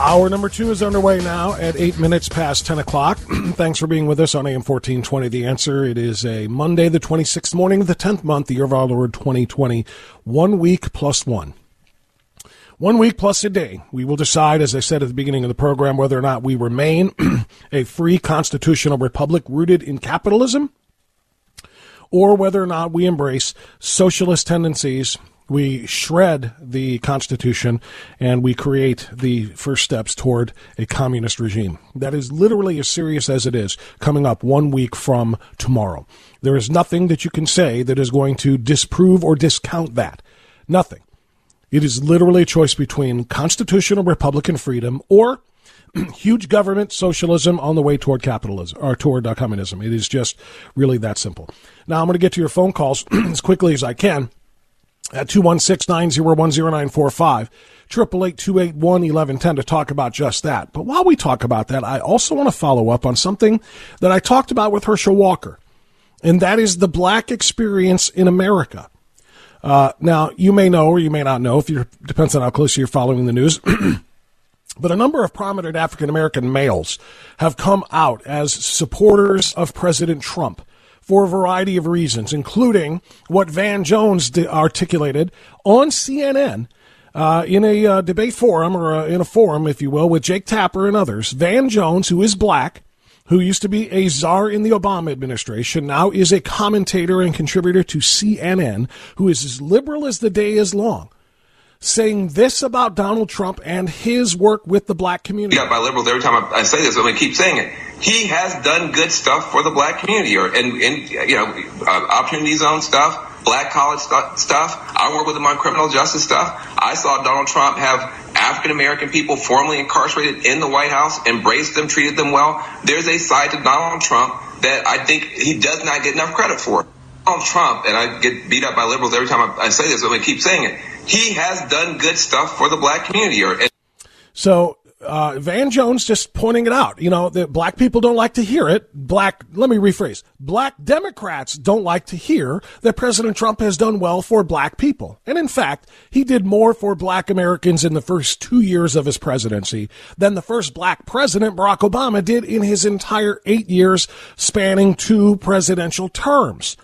Hour number two is underway now at eight minutes past 10 o'clock. Thanks for being with us on AM 1420. The answer it is a Monday, the 26th morning of the 10th month, the year of our Lord 2020. One week plus one. One week plus a day. We will decide, as I said at the beginning of the program, whether or not we remain a free constitutional republic rooted in capitalism or whether or not we embrace socialist tendencies we shred the Constitution and we create the first steps toward a communist regime. That is literally as serious as it is coming up one week from tomorrow. There is nothing that you can say that is going to disprove or discount that. Nothing. It is literally a choice between constitutional Republican freedom or huge government socialism on the way toward capitalism or toward uh, communism. It is just really that simple. Now I'm going to get to your phone calls as quickly as I can at 216-901-0945, 888-281-1110 to talk about just that. But while we talk about that, I also want to follow up on something that I talked about with Herschel Walker, and that is the black experience in America. Uh, now, you may know or you may not know, if you depends on how closely you're following the news, but a number of prominent African American males have come out as supporters of President Trump for a variety of reasons, including what Van Jones articulated on CNN uh, in a uh, debate forum or uh, in a forum, if you will, with Jake Tapper and others. Van Jones, who is black, who used to be a czar in the Obama administration, now is a commentator and contributor to CNN, who is as liberal as the day is long saying this about Donald Trump and his work with the black community. Yeah, by liberals every time I, I say this, I'm going to keep saying it. He has done good stuff for the black community, or and, and you know, uh, opportunity zone stuff, black college st- stuff. I work with him on criminal justice stuff. I saw Donald Trump have African American people formerly incarcerated in the White House, embraced them, treated them well. There's a side to Donald Trump that I think he does not get enough credit for. Donald Trump, and I get beat up by liberals every time I, I say this, to keep saying it he has done good stuff for the black community. Or so uh, Van Jones just pointing it out. You know, that black people don't like to hear it. Black, let me rephrase. Black Democrats don't like to hear that President Trump has done well for black people. And in fact, he did more for black Americans in the first two years of his presidency than the first black president, Barack Obama, did in his entire eight years spanning two presidential terms.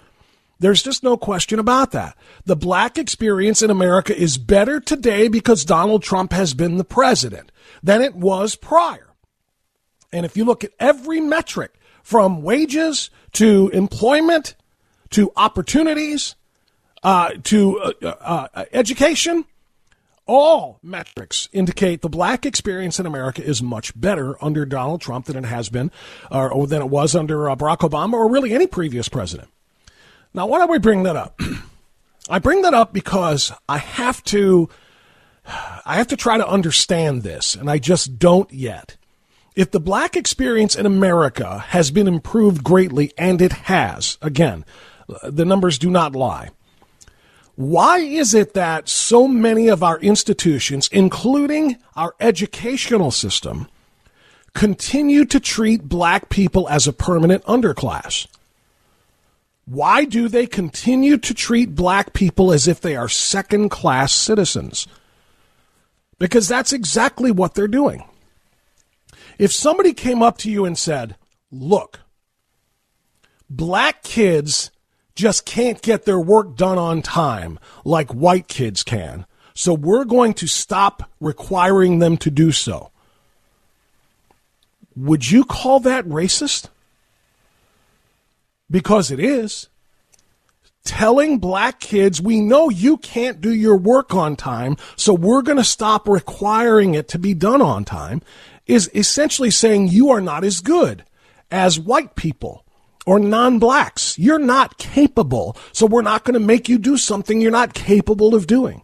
There's just no question about that. The black experience in America is better today because Donald Trump has been the president than it was prior. And if you look at every metric from wages to employment to opportunities uh, to uh, uh, education, all metrics indicate the black experience in America is much better under Donald Trump than it has been, or, or than it was under uh, Barack Obama, or really any previous president. Now, why do we bring that up? I bring that up because I have to I have to try to understand this, and I just don't yet. If the black experience in America has been improved greatly, and it has, again, the numbers do not lie. Why is it that so many of our institutions, including our educational system, continue to treat black people as a permanent underclass? Why do they continue to treat black people as if they are second class citizens? Because that's exactly what they're doing. If somebody came up to you and said, Look, black kids just can't get their work done on time like white kids can, so we're going to stop requiring them to do so. Would you call that racist? Because it is. Telling black kids, we know you can't do your work on time, so we're going to stop requiring it to be done on time, is essentially saying you are not as good as white people or non blacks. You're not capable, so we're not going to make you do something you're not capable of doing.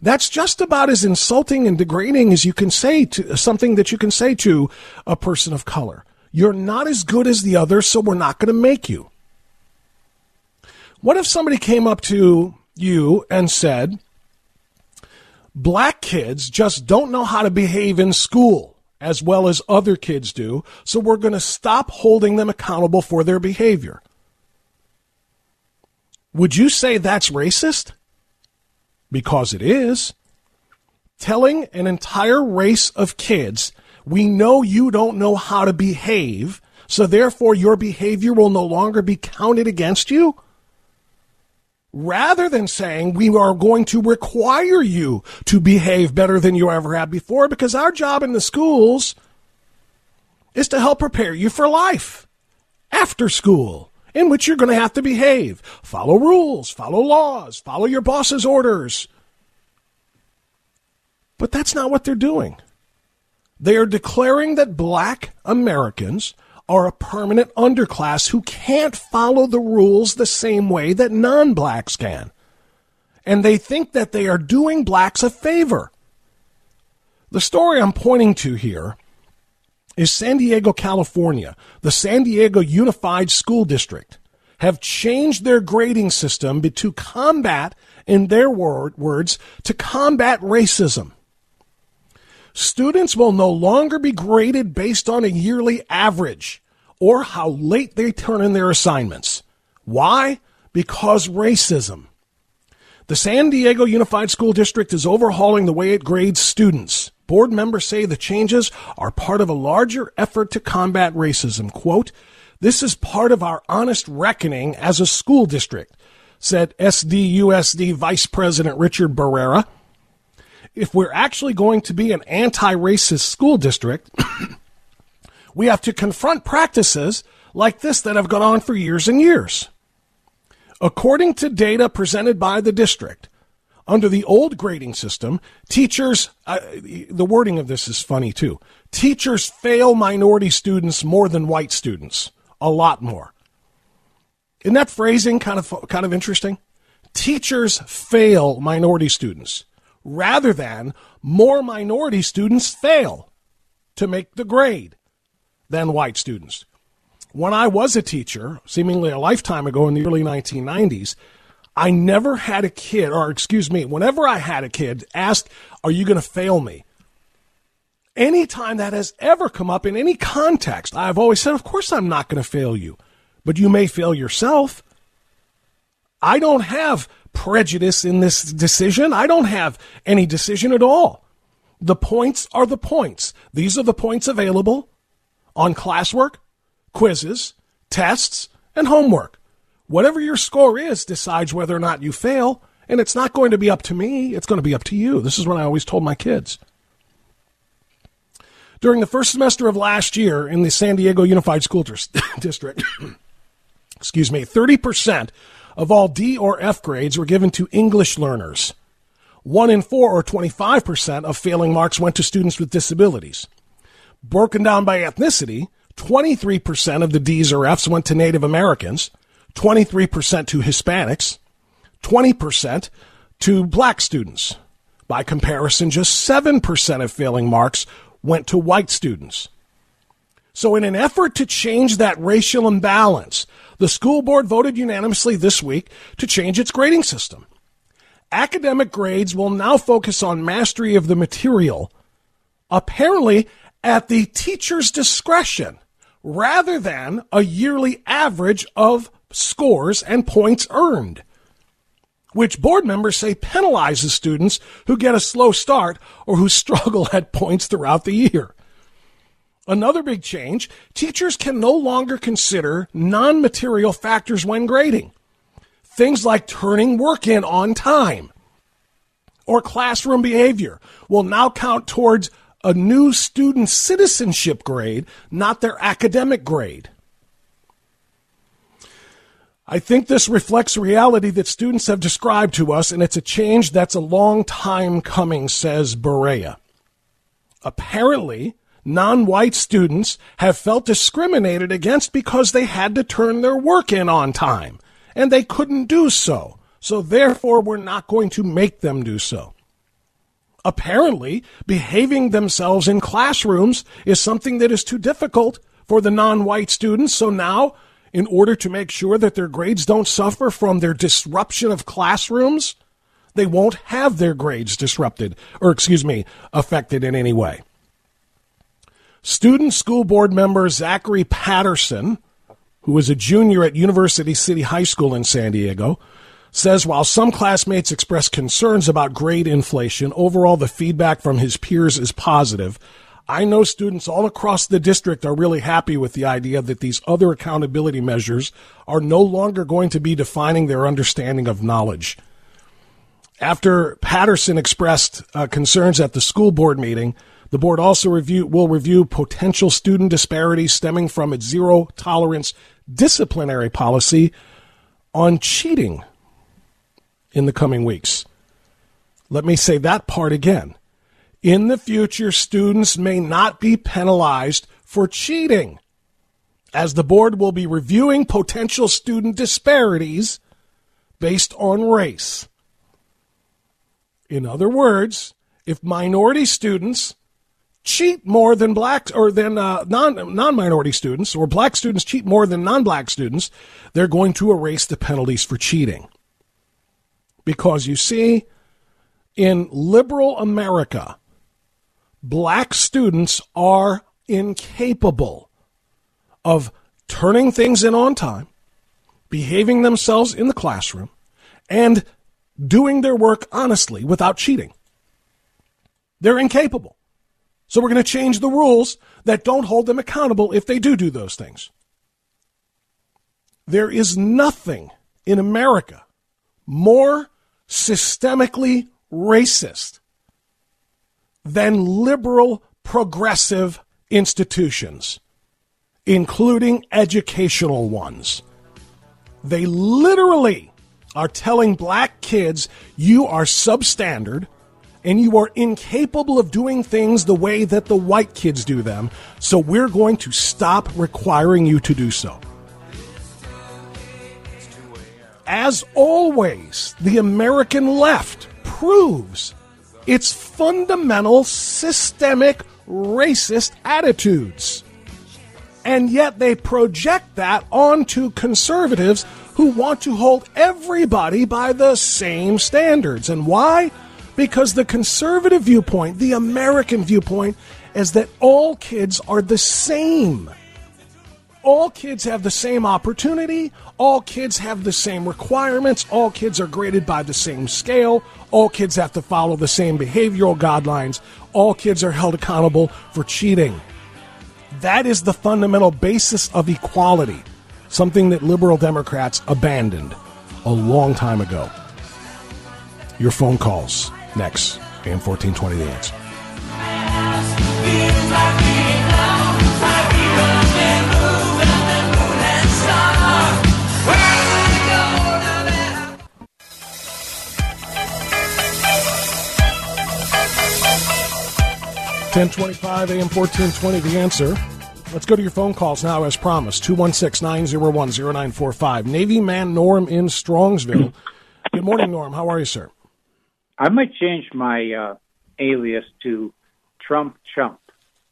That's just about as insulting and degrading as you can say to something that you can say to a person of color. You're not as good as the other, so we're not going to make you. What if somebody came up to you and said, Black kids just don't know how to behave in school as well as other kids do, so we're going to stop holding them accountable for their behavior? Would you say that's racist? because it is, telling an entire race of kids, we know you don't know how to behave, so therefore your behavior will no longer be counted against you? Rather than saying we are going to require you to behave better than you ever have before, because our job in the schools is to help prepare you for life after school in which you're going to have to behave. Follow rules, follow laws, follow your boss's orders. But that's not what they're doing. They are declaring that black Americans are a permanent underclass who can't follow the rules the same way that non blacks can. And they think that they are doing blacks a favor. The story I'm pointing to here is San Diego, California, the San Diego Unified School District have changed their grading system to combat, in their word, words, to combat racism. Students will no longer be graded based on a yearly average or how late they turn in their assignments. Why? Because racism. The San Diego Unified School District is overhauling the way it grades students. Board members say the changes are part of a larger effort to combat racism. Quote, this is part of our honest reckoning as a school district, said SDUSD Vice President Richard Barrera. If we're actually going to be an anti racist school district, we have to confront practices like this that have gone on for years and years. According to data presented by the district, under the old grading system, teachers, uh, the wording of this is funny too. Teachers fail minority students more than white students, a lot more. Isn't that phrasing kind of kind of interesting? Teachers fail minority students rather than more minority students fail to make the grade than white students. When I was a teacher, seemingly a lifetime ago in the early 1990s, I never had a kid, or excuse me, whenever I had a kid, ask, Are you going to fail me? Anytime that has ever come up in any context, I've always said, Of course I'm not going to fail you, but you may fail yourself. I don't have prejudice in this decision. I don't have any decision at all. The points are the points. These are the points available on classwork, quizzes, tests, and homework. Whatever your score is decides whether or not you fail, and it's not going to be up to me, it's going to be up to you. This is what I always told my kids. During the first semester of last year in the San Diego Unified School District, excuse me, 30% of all D or F grades were given to English learners. One in four, or 25%, of failing marks went to students with disabilities. Broken down by ethnicity, 23% of the D's or F's went to Native Americans, 23% to Hispanics, 20% to black students. By comparison, just 7% of failing marks went to white students. So, in an effort to change that racial imbalance, the school board voted unanimously this week to change its grading system. Academic grades will now focus on mastery of the material, apparently at the teacher's discretion, rather than a yearly average of scores and points earned, which board members say penalizes students who get a slow start or who struggle at points throughout the year. Another big change teachers can no longer consider non material factors when grading. Things like turning work in on time or classroom behavior will now count towards a new student citizenship grade, not their academic grade. I think this reflects reality that students have described to us, and it's a change that's a long time coming, says Barrera. Apparently, non white students have felt discriminated against because they had to turn their work in on time, and they couldn't do so. So, therefore, we're not going to make them do so. Apparently, behaving themselves in classrooms is something that is too difficult for the non white students. So now, in order to make sure that their grades don't suffer from their disruption of classrooms, they won't have their grades disrupted, or excuse me, affected in any way. Student School Board member Zachary Patterson, who is a junior at University City High School in San Diego, says while some classmates express concerns about grade inflation, overall the feedback from his peers is positive. I know students all across the district are really happy with the idea that these other accountability measures are no longer going to be defining their understanding of knowledge. After Patterson expressed uh, concerns at the school board meeting, the board also review, will review potential student disparities stemming from its zero tolerance disciplinary policy on cheating in the coming weeks. Let me say that part again. In the future, students may not be penalized for cheating, as the board will be reviewing potential student disparities based on race. In other words, if minority students cheat more than black or than uh, non non minority students, or black students cheat more than non black students, they're going to erase the penalties for cheating. Because you see, in liberal America, black students are incapable of turning things in on time, behaving themselves in the classroom, and doing their work honestly without cheating. They're incapable. So we're going to change the rules that don't hold them accountable if they do do those things. There is nothing in America more systemically racist than liberal progressive institutions, including educational ones. They literally are telling black kids you are substandard and you are incapable of doing things the way that the white kids do them, so we're going to stop requiring you to do so. As always, the American left proves its fundamental systemic racist attitudes. And yet they project that onto conservatives who want to hold everybody by the same standards. And why? Because the conservative viewpoint, the American viewpoint, is that all kids are the same. All kids have the same opportunity. All kids have the same requirements. All kids are graded by the same scale. All kids have to follow the same behavioral guidelines. All kids are held accountable for cheating. That is the fundamental basis of equality, something that liberal Democrats abandoned a long time ago. Your phone calls next. AM 1420 The Answer. 1025 AM 1420 The Answer. Let's go to your phone calls now as promised. 216 901 0945. Navy man Norm in Strongsville. Good morning, Norm. How are you, sir? I might change my uh, alias to Trump Chump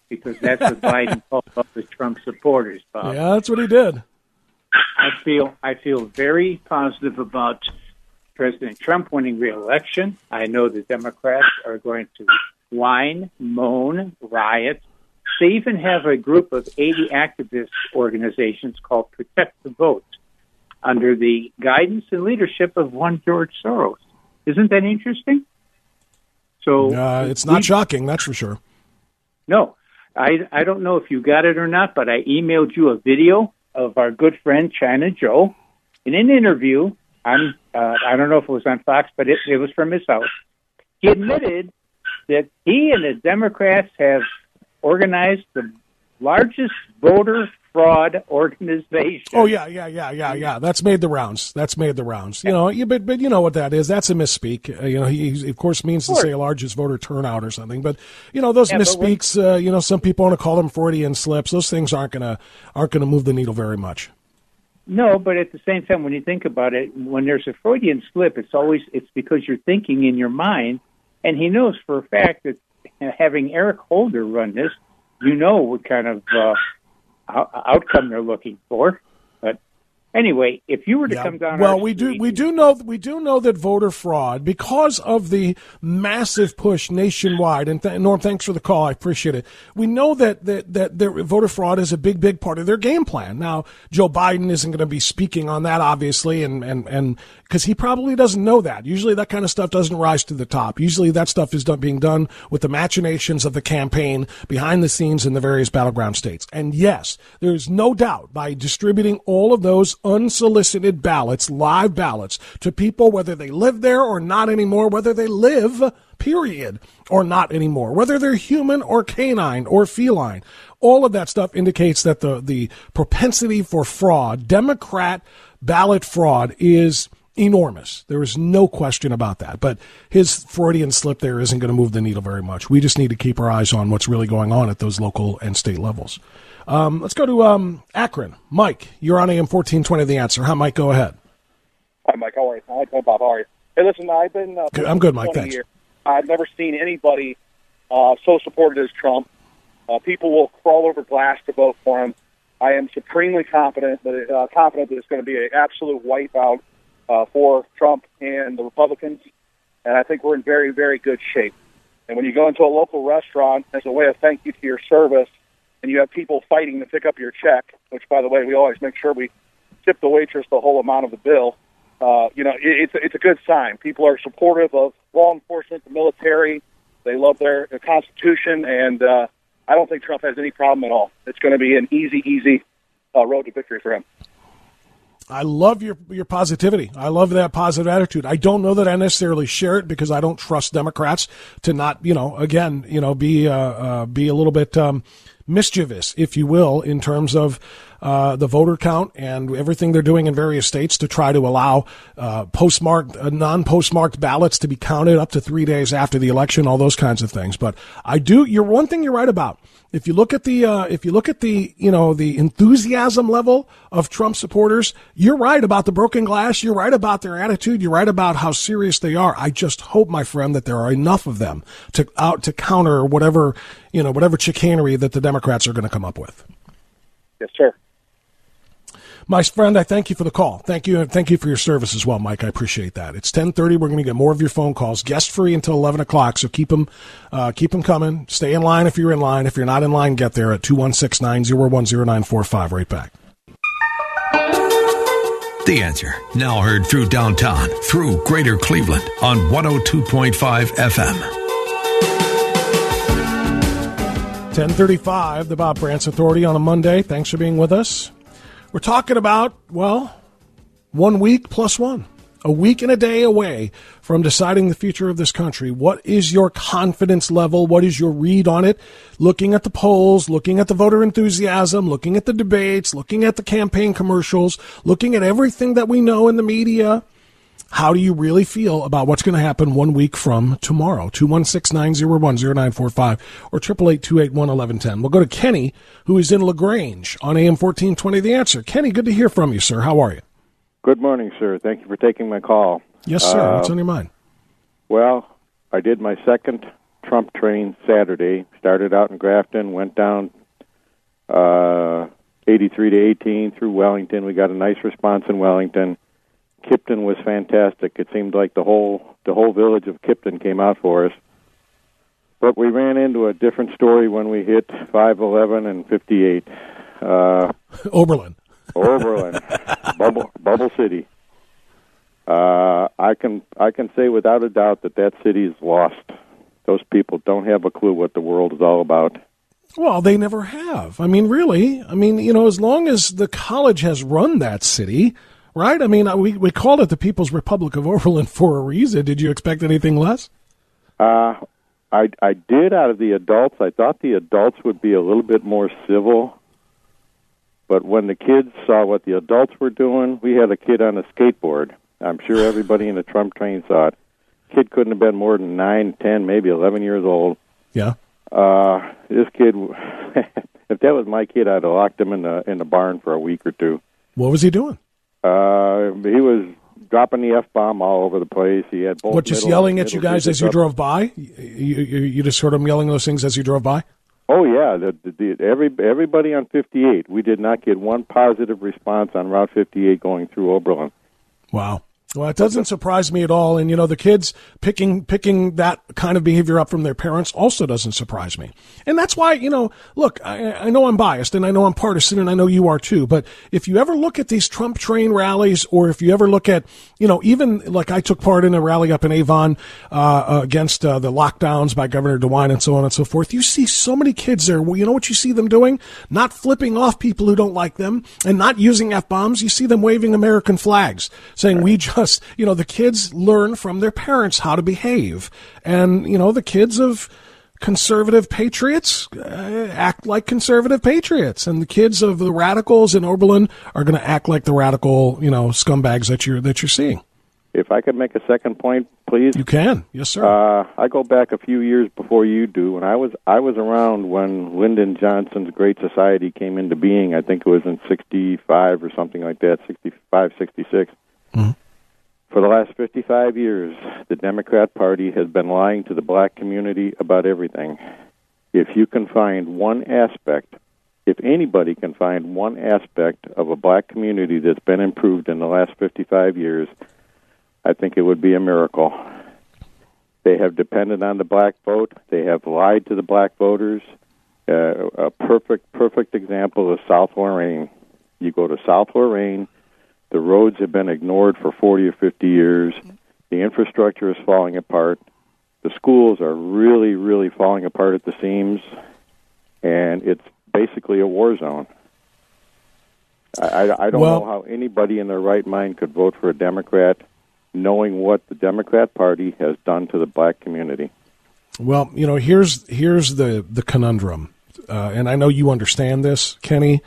because that's what Biden called the Trump supporters, Bob. Yeah, that's what he did. I feel I feel very positive about President Trump winning re-election. I know the Democrats are going to whine, moan, riot. They even have a group of 80 activist organizations called Protect the Vote. under the guidance and leadership of one George Soros. Isn't that interesting? So uh, it's not we, shocking, that's for sure. No, I I don't know if you got it or not, but I emailed you a video of our good friend China Joe in an interview. I'm uh, I don't know if it was on Fox, but it, it was from his house. He admitted that he and the Democrats have organized the largest voter fraud organization. Oh yeah, yeah, yeah, yeah, yeah. That's made the rounds. That's made the rounds. You know, you, but but you know what that is? That's a misspeak. Uh, you know, he, he, of course means to say largest voter turnout or something. But you know, those yeah, misspeaks. When, uh, you know, some people want to call them Freudian slips. Those things aren't gonna aren't gonna move the needle very much. No, but at the same time, when you think about it, when there's a Freudian slip, it's always it's because you're thinking in your mind, and he knows for a fact that having Eric Holder run this, you know what kind of uh, outcome they're looking for. Anyway, if you were to yeah. come down, well, we street, do we do know we do know that voter fraud because of the massive push nationwide. And th- Norm, thanks for the call. I appreciate it. We know that that that their voter fraud is a big big part of their game plan. Now, Joe Biden isn't going to be speaking on that, obviously, and and and because he probably doesn't know that. Usually, that kind of stuff doesn't rise to the top. Usually, that stuff is done, being done with the machinations of the campaign behind the scenes in the various battleground states. And yes, there's no doubt by distributing all of those unsolicited ballots, live ballots, to people, whether they live there or not anymore, whether they live, period, or not anymore, whether they're human or canine or feline. All of that stuff indicates that the, the propensity for fraud, Democrat ballot fraud, is enormous. There is no question about that. But his Freudian slip there isn't going to move the needle very much. We just need to keep our eyes on what's really going on at those local and state levels. Um, let's go to um, Akron. Mike, you're on AM 1420 The Answer. Hi, Mike. Go ahead. Hi, Mike. How are you? Hi, Bob. How are you? Hey, listen, I've been. Uh, I'm good, Mike. Thanks. Years. I've never seen anybody uh, so supported as Trump. Uh, people will crawl over glass to vote for him. I am supremely confident that uh, confident that it's going to be an absolute wipeout uh, for Trump and the Republicans, and I think we're in very, very good shape. And when you go into a local restaurant as a way of thank you to your service, and you have people fighting to pick up your check, which, by the way, we always make sure we tip the waitress the whole amount of the bill. Uh, you know, it, it's it's a good sign. People are supportive of law enforcement, the military. They love their, their Constitution, and uh, I don't think Trump has any problem at all. It's going to be an easy, easy uh, road to victory for him. I love your your positivity. I love that positive attitude. I don't know that I necessarily share it because I don't trust Democrats to not, you know, again, you know, be uh, uh, be a little bit um, mischievous, if you will, in terms of uh, the voter count and everything they're doing in various states to try to allow uh, postmarked, uh, non-postmarked ballots to be counted up to three days after the election, all those kinds of things. But I do. You're one thing you're right about. If you look at the, uh, if you look at the, you know, the enthusiasm level of Trump supporters, you're right about the broken glass. You're right about their attitude. You're right about how serious they are. I just hope, my friend, that there are enough of them to out to counter whatever, you know, whatever chicanery that the Democrats are going to come up with. Yes, sir. My friend, I thank you for the call. Thank you, and thank you for your service as well, Mike. I appreciate that. It's ten thirty. We're going to get more of your phone calls, guest free until eleven o'clock. So keep them, uh, keep them coming. Stay in line if you're in line. If you're not in line, get there at 216-901-0945. Right back. The answer now heard through downtown, through Greater Cleveland on 102.5 FM. 1035, the Bob Frantz Authority on a Monday. Thanks for being with us. We're talking about, well, one week plus one. A week and a day away from deciding the future of this country. What is your confidence level? What is your read on it? Looking at the polls, looking at the voter enthusiasm, looking at the debates, looking at the campaign commercials, looking at everything that we know in the media. How do you really feel about what's going to happen one week from tomorrow? 216-901-0945 or 888 We'll go to Kenny, who is in LaGrange on AM 1420 The Answer. Kenny, good to hear from you, sir. How are you? Good morning, sir. Thank you for taking my call. Yes, sir. Uh, what's on your mind? Well, I did my second Trump train Saturday. Started out in Grafton, went down uh, 83 to 18 through Wellington. We got a nice response in Wellington Kipton was fantastic. It seemed like the whole the whole village of Kipton came out for us. But we ran into a different story when we hit 511 and 58. Uh, Oberlin. Oberlin. Bubble Bubble City. Uh, I can I can say without a doubt that that city is lost. Those people don't have a clue what the world is all about. Well, they never have. I mean, really. I mean, you know, as long as the college has run that city, right? I mean, we we called it the People's Republic of Oberlin for a reason. Did you expect anything less? Uh, I I did out of the adults. I thought the adults would be a little bit more civil. But when the kids saw what the adults were doing, we had a kid on a skateboard. I'm sure everybody in the Trump train saw it. Kid couldn't have been more than nine, ten, maybe eleven years old. Yeah. Uh, this kid, if that was my kid, I'd have locked him in the in the barn for a week or two. What was he doing? Uh, he was dropping the f bomb all over the place. He had both What, just yelling at you guys as you up. drove by? You, you, you just heard him yelling those things as you drove by? Oh yeah, the, the, the, every everybody on 58. We did not get one positive response on Route 58 going through Oberlin. Wow. Well, it doesn't surprise me at all. And you know, the kids picking picking that kind of behavior up from their parents also doesn't surprise me. And that's why, you know, look, I, I know I'm biased and I know I'm partisan and I know you are too. But if you ever look at these Trump train rallies, or if you ever look at, you know, even like I took part in a rally up in Avon uh, against uh, the lockdowns by Governor DeWine and so on and so forth, you see so many kids there. Well, you know what you see them doing? Not flipping off people who don't like them and not using f bombs. You see them waving American flags, saying we just, you know, the kids learn from their parents how to behave, and you know, the kids of conservative patriots uh, act like conservative patriots, and the kids of the radicals in Oberlin are going to act like the radical, you know, scumbags that you're that you're seeing. If I could make a second point, please. You can, yes, sir. Uh, I go back a few years before you do, and I was I was around when Lyndon Johnson's Great Society came into being. I think it was in '65 or something like that, 65, 66. For the last 55 years, the Democrat Party has been lying to the black community about everything. If you can find one aspect, if anybody can find one aspect of a black community that's been improved in the last 55 years, I think it would be a miracle. They have depended on the black vote. They have lied to the black voters. Uh, a perfect, perfect example is South Lorain. You go to South Lorain, the roads have been ignored for 40 or 50 years. The infrastructure is falling apart. The schools are really, really falling apart at the seams, and it's basically a war zone. I, I, don't Well- know how anybody in their right mind could vote for a Democrat knowing what the Democrat Party has done to the black community. Well, you know, here's here's the the conundrum, uh, and I know you understand this, Kenny.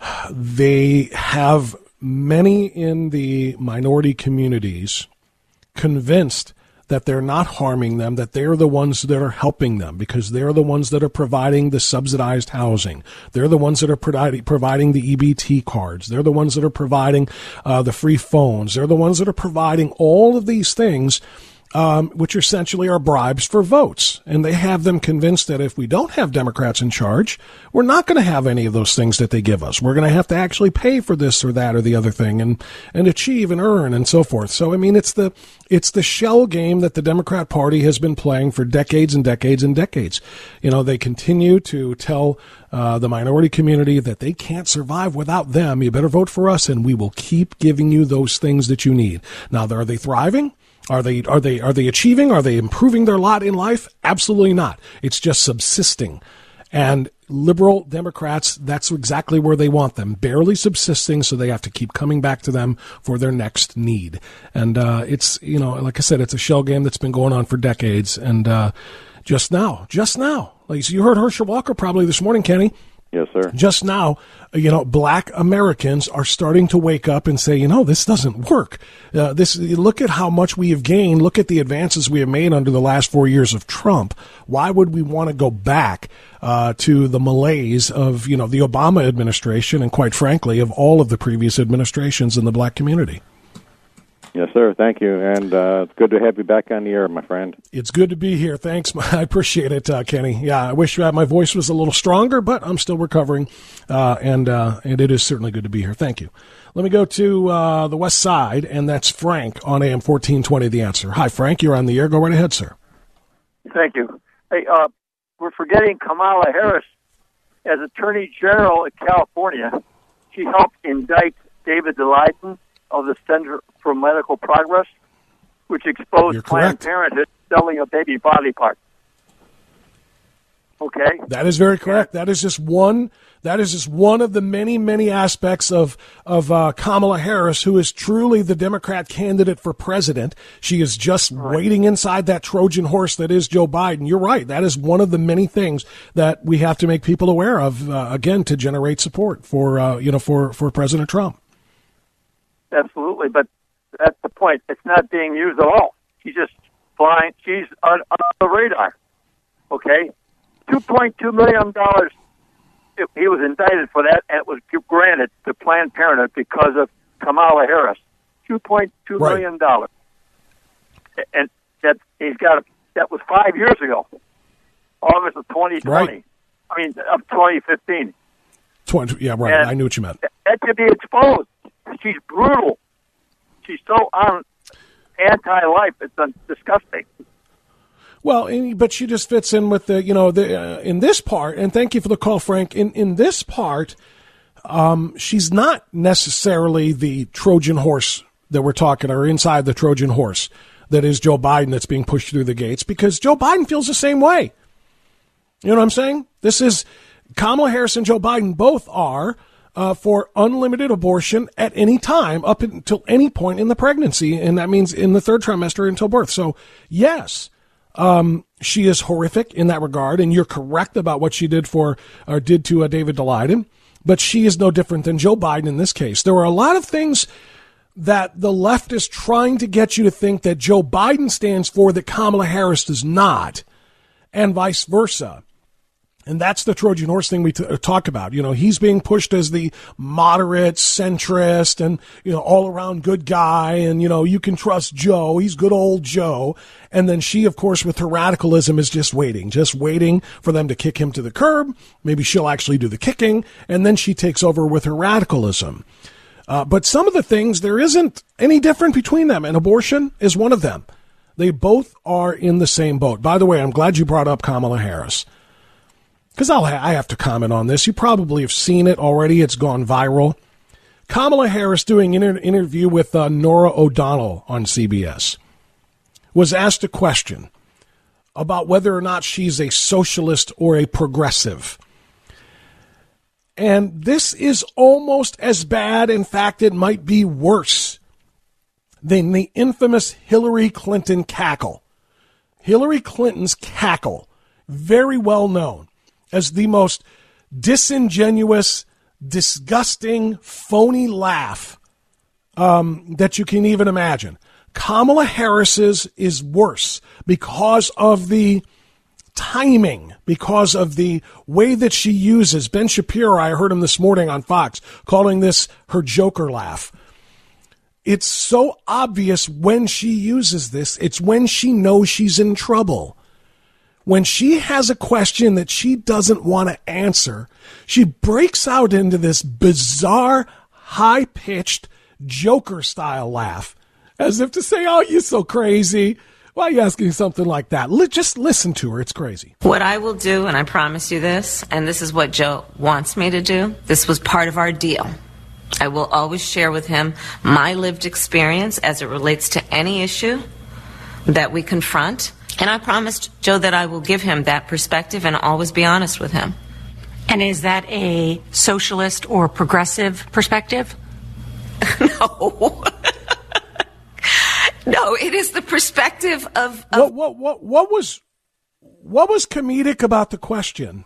They have many in the minority communities convinced that they're not harming them, that they're the ones that are helping them because they're the ones that are providing the subsidized housing. They're the ones that are providing, the EBT cards. They're the ones that are providing uh, the free phones. They're the ones that are providing all of these things um, which essentially are bribes for votes. And they have them convinced that if we don't have Democrats in charge, we're not going to have any of those things that they give us. We're going to have to actually pay for this or that or the other thing and, and achieve and earn and so forth. So, I mean, it's the, it's the shell game that the Democrat Party has been playing for decades and decades and decades. You know, they continue to tell uh, the minority community that they can't survive without them. You better vote for us and we will keep giving you those things that you need. Now, are they thriving? Are they are they are they achieving? Are they improving their lot in life? Absolutely not. It's just subsisting. And liberal Democrats, that's exactly where they want them, barely subsisting, so they have to keep coming back to them for their next need. And uh, it's you know, like I said, it's a shell game that's been going on for decades. And uh, just now, just now, like you heard Herschel Walker probably this morning, Kenny Yes, sir. just now, you know, black Americans are starting to wake up and say, you know, this doesn't work. Uh, this, look at how much we have gained. Look at the advances we have made under the last four years of Trump. Why would we want to go back uh, to the malaise of, you know, the Obama administration and, quite frankly, of all of the previous administrations in the black community? Yes, sir. Thank you, and uh, it's good to have you back on the air, my friend. It's good to be here. Thanks. I appreciate it, uh, Kenny. Yeah, I wish uh, my voice was a little stronger, but I'm still recovering, uh, and uh, and it is certainly good to be here. Thank you. Let me go to uh, the west side, and that's Frank on AM 1420. The answer. Hi, Frank. You're on the air. Go right ahead, sir. Thank you. Hey, uh, we're forgetting Kamala Harris as Attorney General of California. She helped indict David Daleiden of the Center for Medical Progress, which exposed Planned. Parenthood selling a baby body part. Okay, That is very correct. That is just one. That is just one of the many, many aspects of of uh, Kamala Harris, who is truly the Democrat candidate for president. She is just waiting inside that Trojan horse that is Joe Biden. You're right. That is one of the many things that we have to make people aware of. Uh, again, to generate support for uh, you know for for President Trump. Absolutely. But that's the point. It's not being used at all. She's just flying. She's on, on the radar. Okay, two point two million dollars. He was indicted for that, and it was granted to Planned Parenthood because of Kamala Harris. Two point two Right. million dollars, and that he's got. A, that was five years ago, August of twenty twenty. Right. I mean, of twenty fifteen. Twenty. Yeah, right. And- I knew what you meant. That should be exposed. She's brutal. She's so anti-life. It's disgusting. Well, but she just fits in with the, you know, the uh, in this part. And thank you for the call, Frank. In in this part, um, she's not necessarily the Trojan horse that we're talking, or inside the Trojan horse that is Joe Biden that's being pushed through the gates, because Joe Biden feels the same way. You know what I'm saying? This is Kamala Harris and Joe Biden both are uh, for unlimited abortion at any time up until any point in the pregnancy, and that means in the third trimester until birth. So, yes, um, she is horrific in that regard, and you're correct about what she did for or did to uh, David Daleiden. But she is no different than Joe Biden in this case. There are a lot of things that the left is trying to get you to think that Joe Biden stands for that Kamala Harris does not, and vice versa. And that's the Trojan horse thing we t- uh, talk about. You know, he's being pushed as the moderate, centrist, and, you know, all around good guy. And, you know, you can trust Joe. He's good old Joe. And then she, of course, with her radicalism is just waiting, just waiting for them to kick him to the curb. Maybe she'll actually do the kicking. And then she takes over with her radicalism. Uh, but some of the things, there isn't any different between them, and abortion is one of them. They both are in the same boat. By the way, I'm glad you brought up Kamala Harris because I'll ha- I have to comment on this. You probably have seen it already. It's gone viral. Kamala Harris doing an inter- interview with uh, Norah O'Donnell on CBS was asked a question about whether or not she's a socialist or a progressive. And this is almost as bad. In fact, it might be worse than the infamous Hillary Clinton cackle. Hillary Clinton's cackle, very well known as the most disingenuous, disgusting, phony laugh um, that you can even imagine. Kamala Harris's is worse because of the timing, because of the way that she uses. Ben Shapiro, I heard him this morning on Fox, calling this her Joker laugh. It's so obvious when she uses this. It's when she knows she's in trouble. When she has a question that she doesn't want to answer, she breaks out into this bizarre, high pitched Joker style laugh as if to say, Oh, you're so crazy. Why are you asking something like that? Li- just listen to her. It's crazy. What I will do, and I promise you this, and this is what Joe wants me to do, this was part of our deal. I will always share with him my lived experience as it relates to any issue that we confront. And I promised Joe that I will give him that perspective and always be honest with him. And is that a socialist or progressive perspective? no. no, it is the perspective of, of what, what, what, what was what was comedic about the question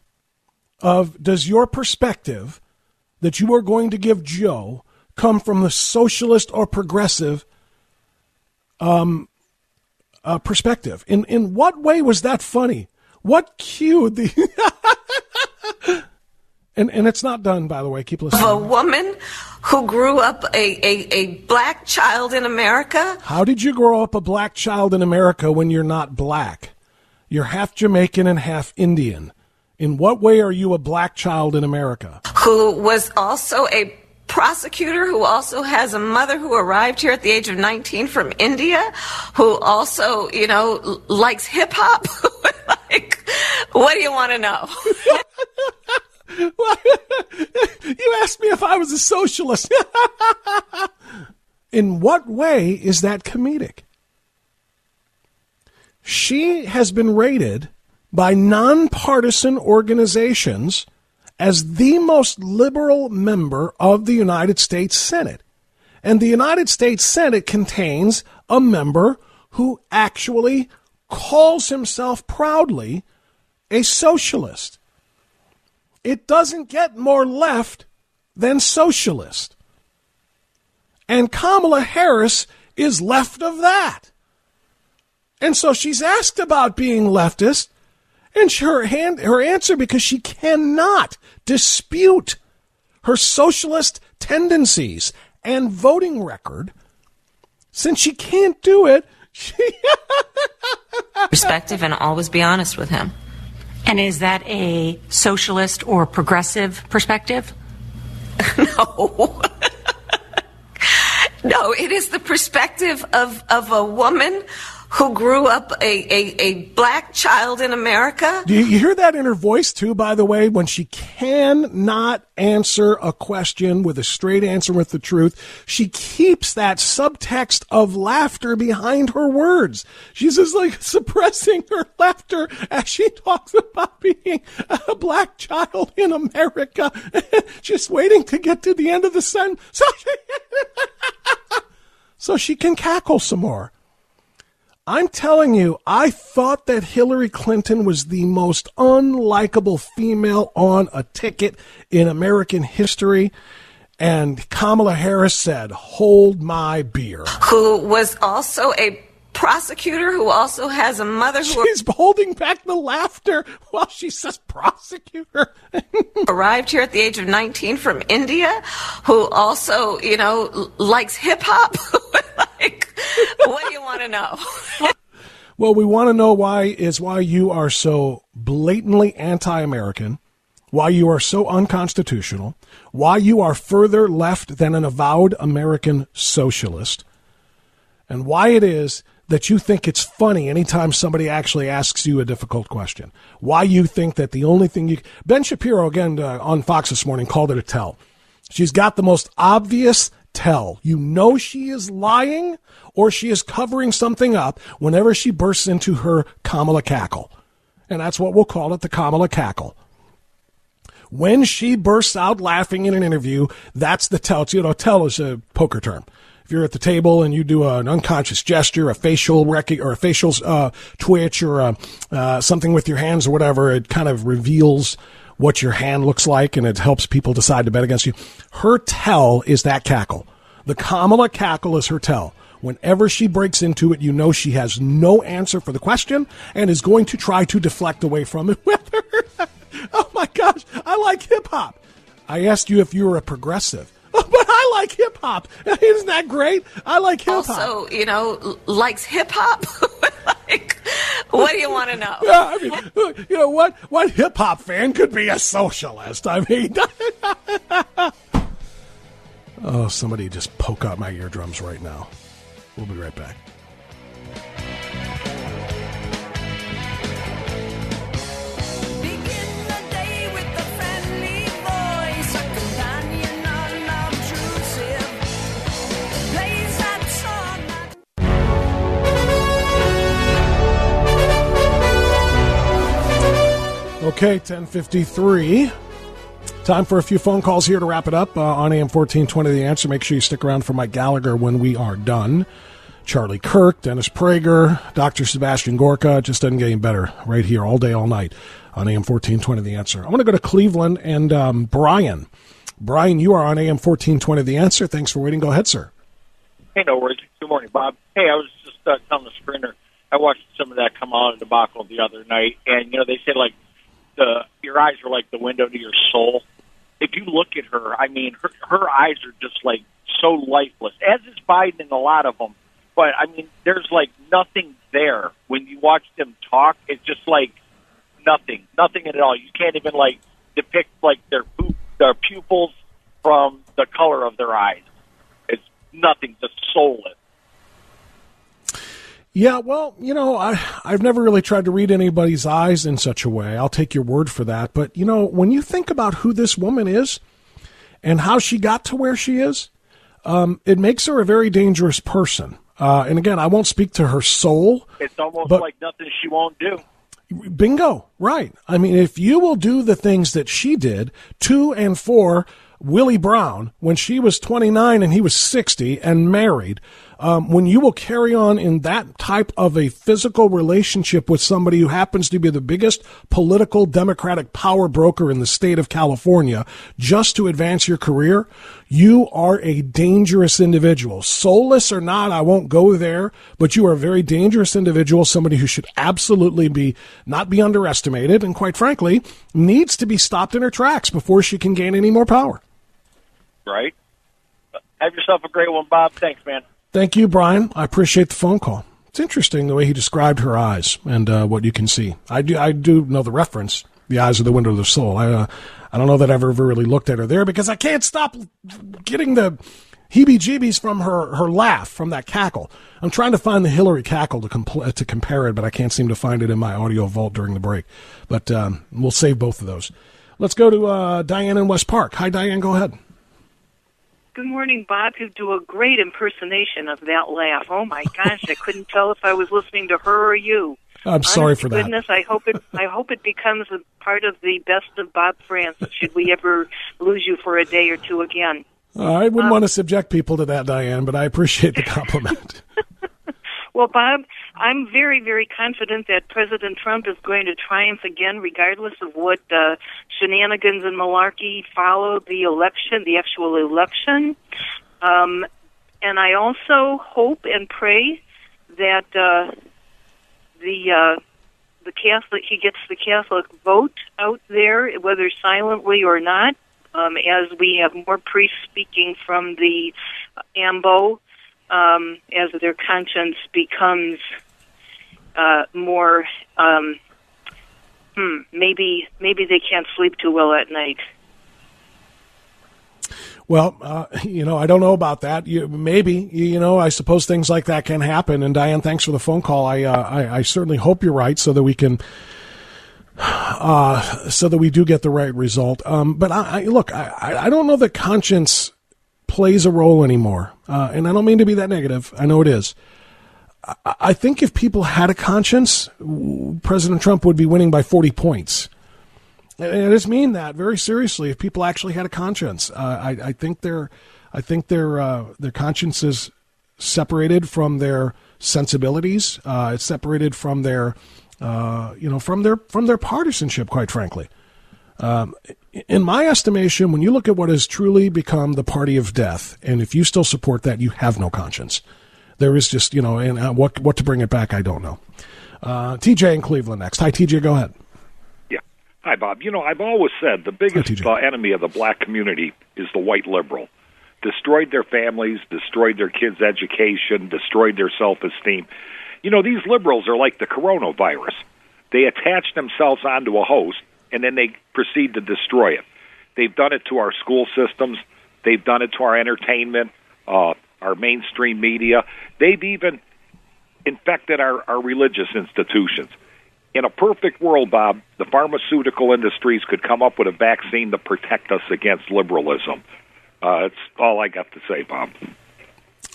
of does your perspective that you are going to give Joe come from the socialist or progressive um, uh, perspective? In in what way was that funny? What cued the? and and it's not done, by the way. Keep listening. a woman who grew up a, a, a black child in America How did you grow up a black child in America when you're not black? You're half Jamaican and half Indian. In what way are you a black child in America? who was also a prosecutor who also has a mother who arrived here at the age of 19 from India who also, you know, likes hip hop. like, what do you want to know? you asked me if I was a socialist. In what way is that comedic? She has been rated by nonpartisan organizations as the most liberal member of the United States Senate. And the United States Senate contains a member who actually calls himself proudly a socialist. It doesn't get more left than socialist. And Kamala Harris is left of that. And so she's asked about being leftist, and her, hand, her answer, because she cannot dispute her socialist tendencies and voting record, since she can't do it, she perspective and always be honest with him. And is that a socialist or progressive perspective? no. no, it is the perspective of, of a woman who grew up a, a, a black child in America. Do you hear that in her voice, too, by the way, when she cannot answer a question with a straight answer with the truth? She keeps that subtext of laughter behind her words. She's just like suppressing her laughter as she talks about being a black child in America, just waiting to get to the end of the sentence so she, so she can cackle some more. I'm telling you, I thought that Hillary Clinton was the most unlikable female on a ticket in American history. And Kamala Harris said, Hold my beer. Who was also a prosecutor who also has a mother who She's holding back the laughter while she says prosecutor. arrived here at the age of 19 from India, who also, you know, likes hip hop. what do you want to know? well, we want to know why is why you are so blatantly anti-American, why you are so unconstitutional, why you are further left than an avowed American socialist, and why it is that you think it's funny anytime somebody actually asks you a difficult question. Why you think that the only thing you Ben Shapiro again uh, on Fox this morning called it a tell. She's got the most obvious tell. You know she is lying or she is covering something up whenever she bursts into her Kamala cackle. And that's what we'll call it the Kamala cackle. When she bursts out laughing in an interview, that's the tell. You know, tell is a poker term if you're at the table and you do an unconscious gesture, a facial rec- or a facial uh, twitch or uh, uh, something with your hands or whatever, it kind of reveals what your hand looks like and it helps people decide to bet against you. Her tell is that cackle. The Kamala cackle is her tell. Whenever she breaks into it, you know she has no answer for the question and is going to try to deflect away from it. With her. oh my gosh, I like hip hop. I asked you if you were a progressive. Oh, but I like hip hop. Isn't that great? I like hip hop. Also, you know, likes hip hop. what do you want to know? Yeah, I mean, uh, you know what? What hip hop fan could be a socialist? I mean, oh, somebody just poke out my eardrums right now. We'll be right back. Okay, 1053. Time for a few phone calls here to wrap it up uh, on AM 1420 The Answer. Make sure you stick around for Mike Gallagher when we are done. Charlie Kirk, Dennis Prager, Dr. Sebastian Gorka. Just doesn't get any better right here all day, all night on AM 1420 The Answer. I want to go to Cleveland and um, Brian. Brian, you are on AM 1420 The Answer. Thanks for waiting. Go ahead, sir. Hey, no worries. Good morning, Bob. Hey, I was just uh, telling the sprinter, I watched some of that Kamala debacle the other night, and, you know, they said, like, the your eyes are like the window to your soul. If you look at her, I mean, her her eyes are just like so lifeless. As is Biden and a lot of them. But I mean, there's like nothing there when you watch them talk. It's just like nothing, nothing at all. You can't even like depict like their their pupils from the color of their eyes. It's nothing, just soulless. Yeah, well, you know, I, I've never really tried to read anybody's eyes in such a way. I'll take your word for that. But, you know, when you think about who this woman is and how she got to where she is, um, it makes her a very dangerous person. Uh, and again, I won't speak to her soul. It's almost But- like nothing she won't do. Bingo. Right. I mean, if you will do the things that she did to and for Willie Brown when she was 29 and he was 60 and married, um, when you will carry on in that type of a physical relationship with somebody who happens to be the biggest political Democratic power broker in the state of California just to advance your career, you are a dangerous individual. Soulless or not, I won't go there, but you are a very dangerous individual, somebody who should absolutely be not be underestimated and quite frankly needs to be stopped in her tracks before she can gain any more power. Right? Have yourself a great one, Bob. Thanks, man. Thank you, Brian. I appreciate the phone call. It's interesting the way he described her eyes and uh, what you can see. I do, I do know the reference, the eyes are the window of the soul. I, uh, I don't know that I've ever really looked at her there because I can't stop getting the heebie-jeebies from her, her laugh, from that cackle. I'm trying to find the Hillary cackle to, compl- to compare it, but I can't seem to find it in my audio vault during the break. But um, we'll save both of those. Let's go to uh, Diane in West Park. Hi, Diane. Go ahead. Good morning, Bob. You do a great impersonation of that laugh. Oh my gosh, I couldn't tell if I was listening to her or you. I'm sorry for that. Goodness, I hope it. I hope it becomes a part of the best of Bob Frantz. Should we ever lose you for a day or two again? I wouldn't um, want to subject people to that, Diane, but I appreciate the compliment. Well, Bob, I'm very, very confident that President Trump is going to triumph again, regardless of what uh, shenanigans and malarkey follow the election, the actual election. Um, and I also hope and pray that uh, the uh, the Catholic he gets the Catholic vote out there, whether silently or not. Um, as we have more priests speaking from the AMBO, um, as their conscience becomes uh, more, um, hmm, maybe maybe they can't sleep too well at night. Well, uh, you know, I don't know about that. You, maybe, you, you know, I suppose things like that can happen. And Diane, thanks for the phone call. I, uh, I, I certainly hope you're right, so that we can, uh, so that we do get the right result. Um, but I, I look, I, I don't know that conscience plays a role anymore. Uh, and I don't mean to be that negative. I know it is. I, I think if people had a conscience, President Trump would be winning by 40 points. And I just mean that very seriously. If people actually had a conscience, uh, I, I think their, I think their uh, their conscience is separated from their sensibilities. Uh, it's separated from their, uh, you know, from their from their partisanship. Quite frankly, um, in my estimation, when you look at what has truly become the party of death, and if you still support that, you have no conscience. There is just, you know, and uh, what what to bring it back, I don't know. Uh, TJ in Cleveland next. Hi, TJ. Go ahead. Yeah. Hi, Bob. You know, I've always said the biggest uh, enemy of the black community is the white liberal. Destroyed their families, destroyed their kids' education, destroyed their self esteem. You know, these liberals are like the coronavirus. They attach themselves onto a host and then they proceed to destroy it. They've done it to our school systems, they've done it to our entertainment, uh, our mainstream media. They've even infected our, our religious institutions in a perfect world, Bob, the pharmaceutical industries could come up with a vaccine to protect us against liberalism. Uh, that's all I got to say, Bob.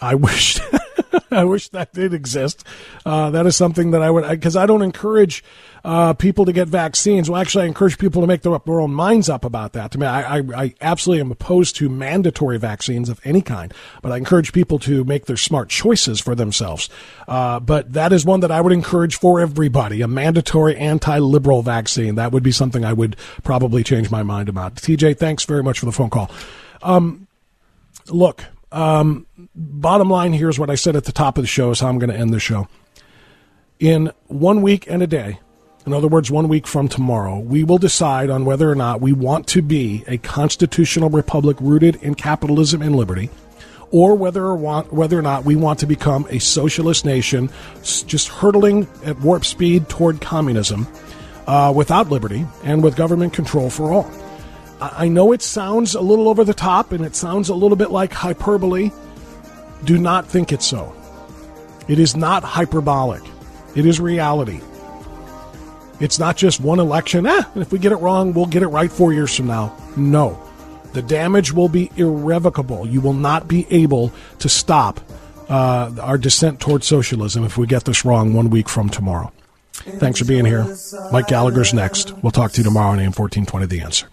I wish, I wish that did exist. Uh, that is something that I would, because I don't encourage uh, people to get vaccines. Well, actually, I encourage people to make their, their own minds up about that. I, I, I absolutely am opposed to mandatory vaccines of any kind, but I encourage people to make their smart choices for themselves. Uh, but that is one that I would encourage for everybody: a mandatory anti-liberal vaccine. That would be something I would probably change my mind about. TJ, thanks very much for the phone call. Um, look. Um, bottom line here is what I said at the top of the show is how I'm going to end the show. In one week and a day, in other words, one week from tomorrow, we will decide on whether or not we want to be a constitutional republic rooted in capitalism and liberty, or whether or want, whether or not we want to become a socialist nation, just hurtling at warp speed toward communism, uh, without liberty and with government control for all. I know it sounds a little over the top and it sounds a little bit like hyperbole. Do not think it so. It is not hyperbolic. It is reality. It's not just one election. Eh, if we get it wrong, we'll get it right four years from now. No. The damage will be irrevocable. You will not be able to stop uh, our descent towards socialism if we get this wrong one week from tomorrow. Thanks for being here. Mike Gallagher's next. We'll talk to you tomorrow on AM 1420 The Answer.